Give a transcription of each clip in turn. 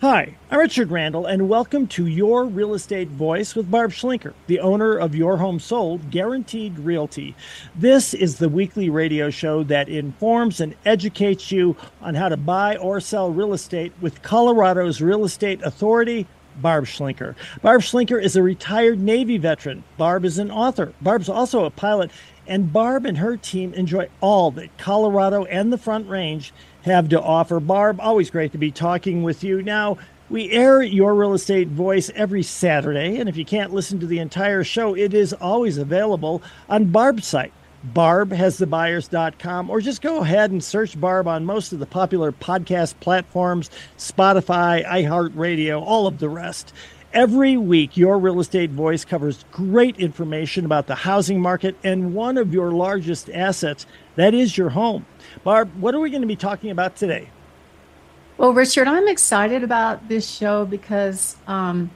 Hi, I'm Richard Randall, and welcome to Your Real Estate Voice with Barb Schlinker, the owner of Your Home Sold Guaranteed Realty. This is the weekly radio show that informs and educates you on how to buy or sell real estate with Colorado's Real Estate Authority. Barb Schlinker. Barb Schlinker is a retired Navy veteran. Barb is an author. Barb's also a pilot, and Barb and her team enjoy all that Colorado and the Front Range have to offer. Barb, always great to be talking with you. Now, we air your real estate voice every Saturday, and if you can't listen to the entire show, it is always available on Barb's site, barbhasthebuyers.com, or just go ahead and search Barb on most of the popular podcast platforms Spotify, iHeartRadio, all of the rest. Every week, your real estate voice covers great information about the housing market and one of your largest assets, that is your home. Barb, what are we going to be talking about today? Well, Richard, I'm excited about this show because um,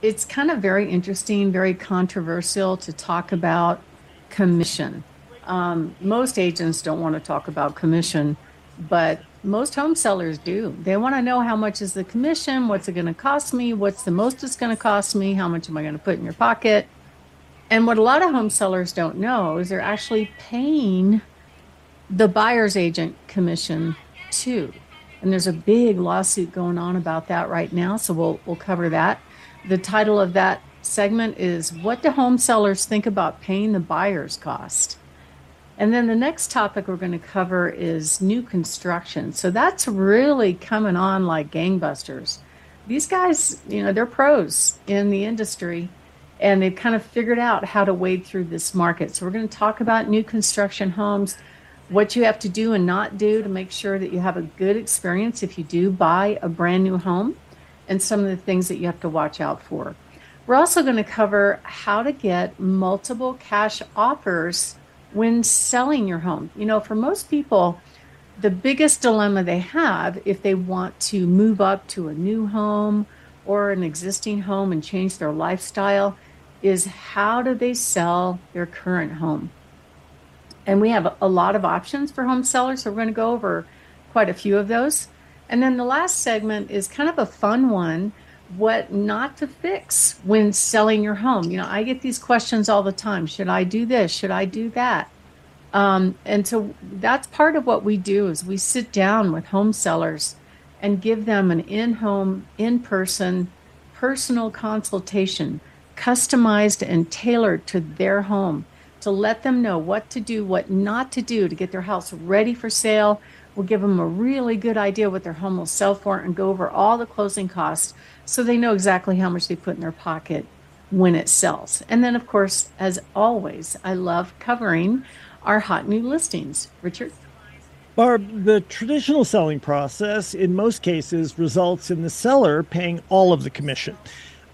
it's kind of very interesting, very controversial to talk about commission. Um, most agents don't want to talk about commission, but most home sellers do. They want to know how much is the commission, what's it going to cost me, what's the most it's going to cost me, how much am I going to put in your pocket. And what a lot of home sellers don't know is they're actually paying the buyer's agent commission too. And there's a big lawsuit going on about that right now, so we'll we'll cover that. The title of that segment is What do home sellers think about paying the buyer's cost? And then the next topic we're going to cover is new construction. So that's really coming on like gangbusters. These guys, you know, they're pros in the industry and they've kind of figured out how to wade through this market. So we're going to talk about new construction homes what you have to do and not do to make sure that you have a good experience if you do buy a brand new home, and some of the things that you have to watch out for. We're also going to cover how to get multiple cash offers when selling your home. You know, for most people, the biggest dilemma they have if they want to move up to a new home or an existing home and change their lifestyle is how do they sell their current home? And we have a lot of options for home sellers. So we're going to go over quite a few of those. And then the last segment is kind of a fun one what not to fix when selling your home. You know, I get these questions all the time should I do this? Should I do that? Um, and so that's part of what we do is we sit down with home sellers and give them an in-home in-person personal consultation customized and tailored to their home to let them know what to do, what not to do to get their house ready for sale. We'll give them a really good idea what their home will sell for and go over all the closing costs so they know exactly how much they put in their pocket when it sells. And then, of course, as always, I love covering our hot new listings. Richard? Barb, the traditional selling process in most cases results in the seller paying all of the commission.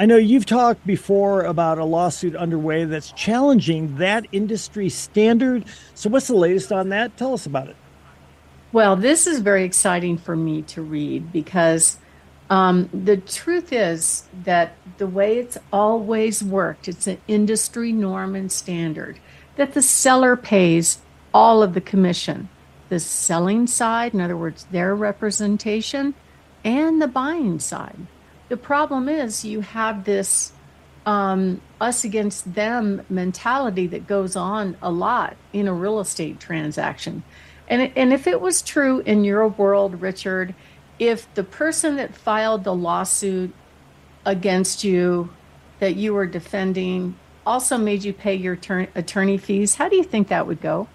I know you've talked before about a lawsuit underway that's challenging that industry standard. So, what's the latest on that? Tell us about it. Well, this is very exciting for me to read because um, the truth is that the way it's always worked, it's an industry norm and standard that the seller pays all of the commission. The selling side, in other words, their representation, and the buying side. The problem is you have this um, us against them mentality that goes on a lot in a real estate transaction. And, and if it was true in your world, Richard, if the person that filed the lawsuit against you that you were defending also made you pay your attorney fees, how do you think that would go?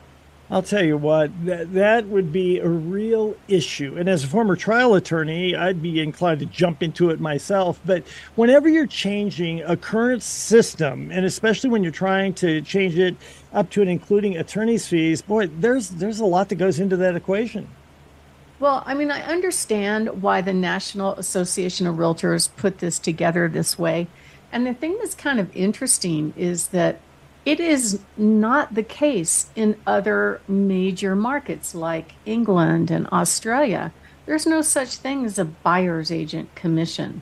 I'll tell you what, that, that would be a real issue. And as a former trial attorney, I'd be inclined to jump into it myself. But whenever you're changing a current system, and especially when you're trying to change it up to and including attorney's fees, boy, there's there's a lot that goes into that equation. Well, I mean, I understand why the National Association of Realtors put this together this way. And the thing that's kind of interesting is that it is not the case in other major markets like England and Australia. There's no such thing as a buyer's agent commission.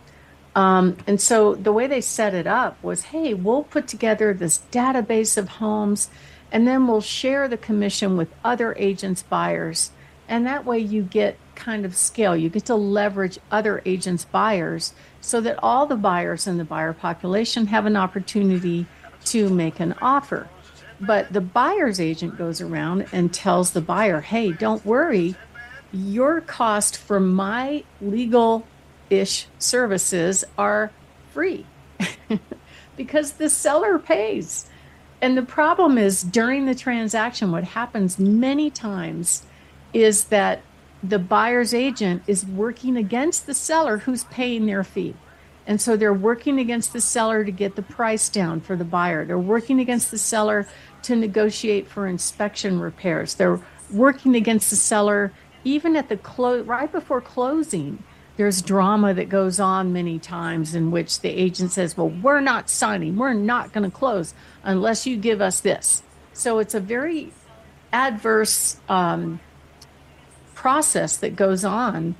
Um, and so the way they set it up was hey, we'll put together this database of homes and then we'll share the commission with other agents, buyers. And that way you get kind of scale. You get to leverage other agents' buyers so that all the buyers in the buyer population have an opportunity to make an offer. But the buyer's agent goes around and tells the buyer, hey, don't worry, your cost for my legal ish services are free because the seller pays. And the problem is during the transaction, what happens many times is that the buyer's agent is working against the seller who's paying their fee. And so they're working against the seller to get the price down for the buyer. They're working against the seller to negotiate for inspection repairs. They're working against the seller even at the close right before closing. There's drama that goes on many times in which the agent says, "Well, we're not signing. We're not going to close unless you give us this." So it's a very adverse um, process that goes on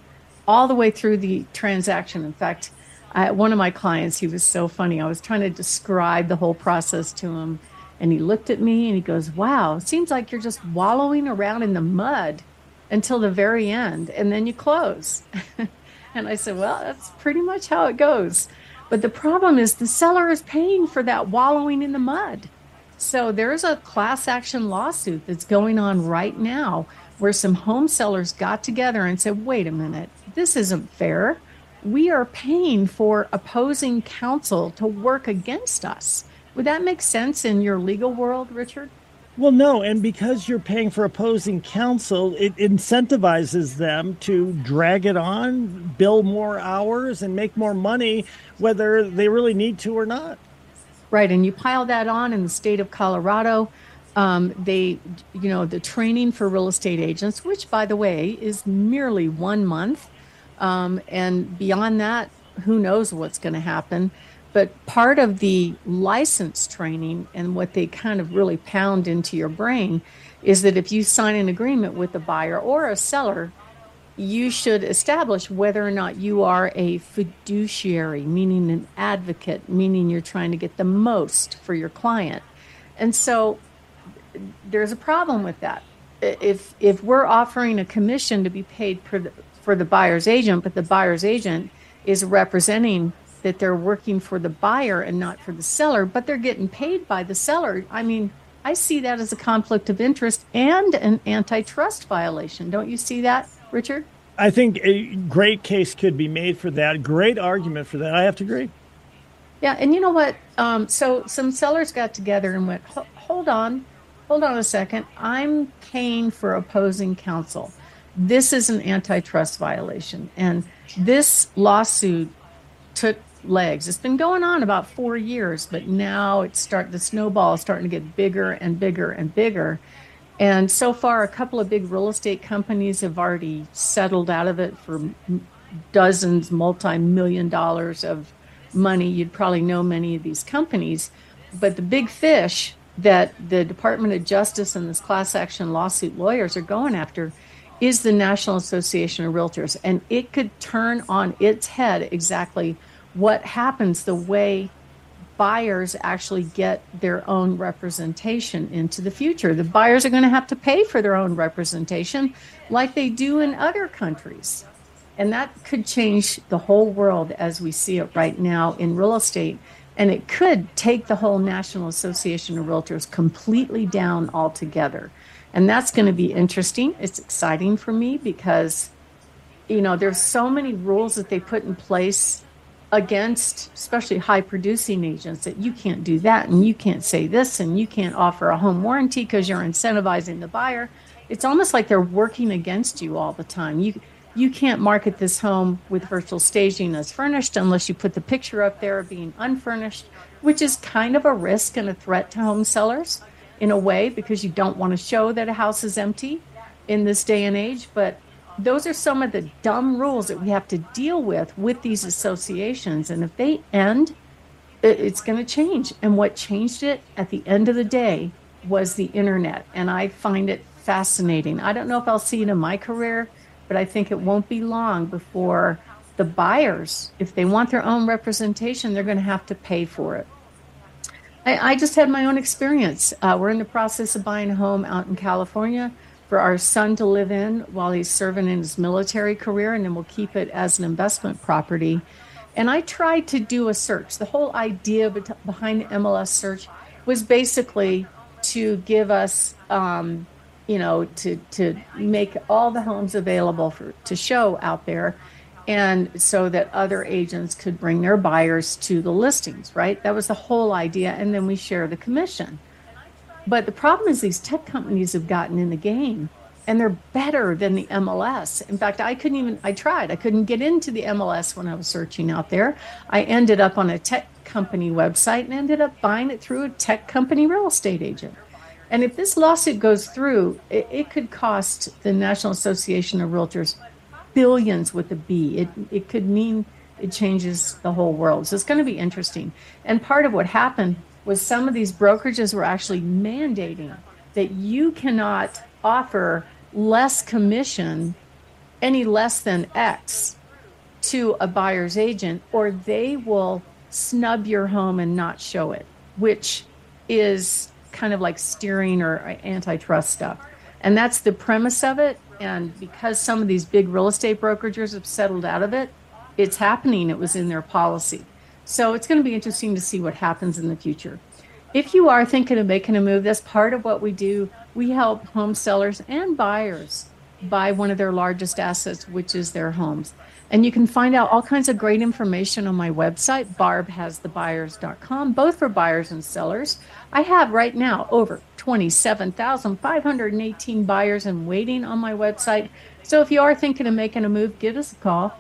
all the way through the transaction. In fact, I, one of my clients, he was so funny. I was trying to describe the whole process to him, and he looked at me and he goes, Wow, seems like you're just wallowing around in the mud until the very end, and then you close. and I said, Well, that's pretty much how it goes. But the problem is the seller is paying for that wallowing in the mud. So there's a class action lawsuit that's going on right now where some home sellers got together and said, Wait a minute, this isn't fair. We are paying for opposing counsel to work against us. Would that make sense in your legal world, Richard? Well, no, and because you're paying for opposing counsel, it incentivizes them to drag it on, bill more hours, and make more money, whether they really need to or not. Right, and you pile that on in the state of Colorado. Um, they, you know, the training for real estate agents, which, by the way, is merely one month, um, and beyond that, who knows what's going to happen. But part of the license training and what they kind of really pound into your brain is that if you sign an agreement with a buyer or a seller, you should establish whether or not you are a fiduciary, meaning an advocate, meaning you're trying to get the most for your client. And so there's a problem with that. If if we're offering a commission to be paid for the buyer's agent, but the buyer's agent is representing that they're working for the buyer and not for the seller, but they're getting paid by the seller. I mean, I see that as a conflict of interest and an antitrust violation. Don't you see that, Richard? I think a great case could be made for that. Great argument for that. I have to agree. Yeah, and you know what? Um, so some sellers got together and went, "Hold on, hold on a second. I'm paying for opposing counsel. This is an antitrust violation, and this lawsuit took legs. It's been going on about four years, but now it's start the snowball is starting to get bigger and bigger and bigger. And so far, a couple of big real estate companies have already settled out of it for dozens, multi-million dollars of money. You'd probably know many of these companies, but the big fish that the Department of Justice and this class action lawsuit lawyers are going after is the National Association of Realtors, and it could turn on its head exactly what happens the way buyers actually get their own representation into the future. The buyers are going to have to pay for their own representation like they do in other countries. And that could change the whole world as we see it right now in real estate. And it could take the whole National Association of Realtors completely down altogether. And that's going to be interesting. It's exciting for me because, you know, there's so many rules that they put in place against especially high producing agents that you can't do that and you can't say this and you can't offer a home warranty because you're incentivizing the buyer. It's almost like they're working against you all the time. You you can't market this home with virtual staging as furnished unless you put the picture up there being unfurnished which is kind of a risk and a threat to home sellers in a way because you don't want to show that a house is empty in this day and age but those are some of the dumb rules that we have to deal with with these associations. And if they end, it's going to change. And what changed it at the end of the day was the internet. And I find it fascinating. I don't know if I'll see it in my career, but I think it won't be long before the buyers, if they want their own representation, they're going to have to pay for it. I, I just had my own experience. Uh, we're in the process of buying a home out in California for our son to live in while he's serving in his military career, and then we'll keep it as an investment property. And I tried to do a search. The whole idea behind the MLS search was basically to give us, um, you know, to to make all the homes available for to show out there, and so that other agents could bring their buyers to the listings. Right, that was the whole idea, and then we share the commission. But the problem is these tech companies have gotten in the game and they're better than the MLS. In fact, I couldn't even, I tried, I couldn't get into the MLS when I was searching out there. I ended up on a tech company website and ended up buying it through a tech company real estate agent. And if this lawsuit goes through, it, it could cost the National Association of Realtors billions with a B. It, it could mean it changes the whole world. So it's going to be interesting. And part of what happened was some of these brokerages were actually mandating that you cannot offer less commission, any less than X, to a buyer's agent, or they will snub your home and not show it, which is kind of like steering or antitrust stuff. And that's the premise of it. And because some of these big real estate brokerages have settled out of it, it's happening. It was in their policy. So it's going to be interesting to see what happens in the future. If you are thinking of making a move, that's part of what we do. We help home sellers and buyers buy one of their largest assets, which is their homes. And you can find out all kinds of great information on my website, barbhasthebuyers.com, both for buyers and sellers. I have right now over 27,518 buyers and waiting on my website. So if you are thinking of making a move, give us a call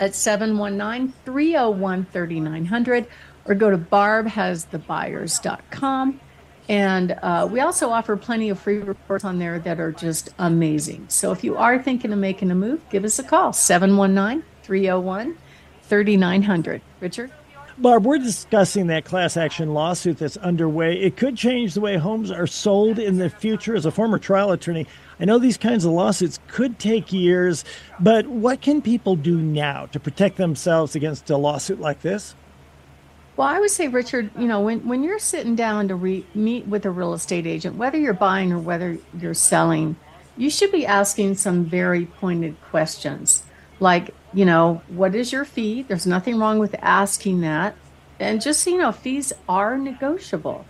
at 719 301 3900 or go to barbhasthebuyers.com. And uh, we also offer plenty of free reports on there that are just amazing. So if you are thinking of making a move, give us a call 719 301 3900. Richard? Barb, we're discussing that class action lawsuit that's underway. It could change the way homes are sold in the future. As a former trial attorney, I know these kinds of lawsuits could take years, but what can people do now to protect themselves against a lawsuit like this? Well, I would say, Richard, you know, when, when you're sitting down to re- meet with a real estate agent, whether you're buying or whether you're selling, you should be asking some very pointed questions. Like, you know, what is your fee? There's nothing wrong with asking that. And just so you know, fees are negotiable.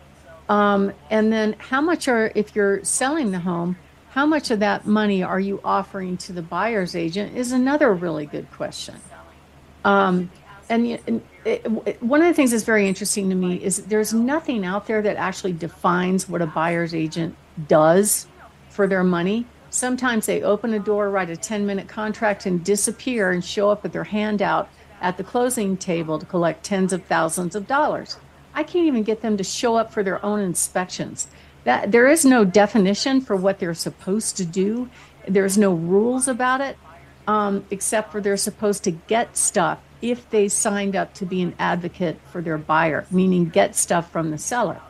Um, and then how much are, if you're selling the home, how much of that money are you offering to the buyer's agent is another really good question. Um, and, and it, one of the things that's very interesting to me is there's nothing out there that actually defines what a buyer's agent does for their money. Sometimes they open a door, write a 10 minute contract, and disappear and show up with their handout at the closing table to collect tens of thousands of dollars. I can't even get them to show up for their own inspections. That there is no definition for what they're supposed to do. There's no rules about it, um, except for they're supposed to get stuff if they signed up to be an advocate for their buyer, meaning get stuff from the seller.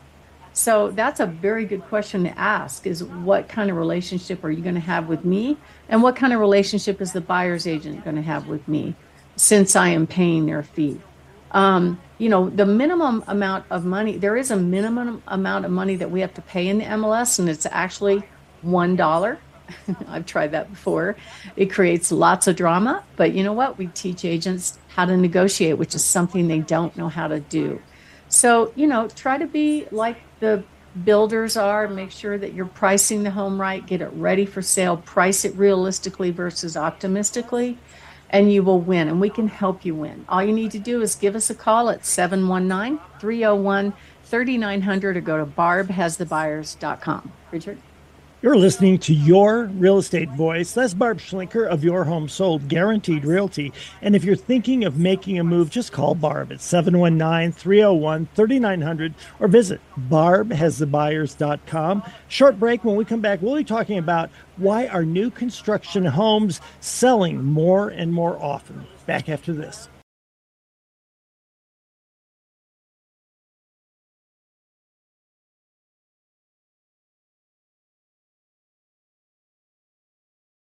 So that's a very good question to ask is what kind of relationship are you going to have with me? And what kind of relationship is the buyer's agent going to have with me since I am paying their fee? Um, you know, the minimum amount of money, there is a minimum amount of money that we have to pay in the MLS, and it's actually $1. I've tried that before. It creates lots of drama, but you know what? We teach agents how to negotiate, which is something they don't know how to do. So, you know, try to be like the builders are, make sure that you're pricing the home right, get it ready for sale, price it realistically versus optimistically, and you will win. And we can help you win. All you need to do is give us a call at 719 301 3900 or go to barbhasthebuyers.com. Richard? You're listening to Your Real Estate Voice. That's Barb Schlinker of Your Home Sold Guaranteed Realty. And if you're thinking of making a move, just call Barb at 719 301 3900 or visit barbhasthebuyers.com. Short break. When we come back, we'll be talking about why are new construction homes selling more and more often. Back after this.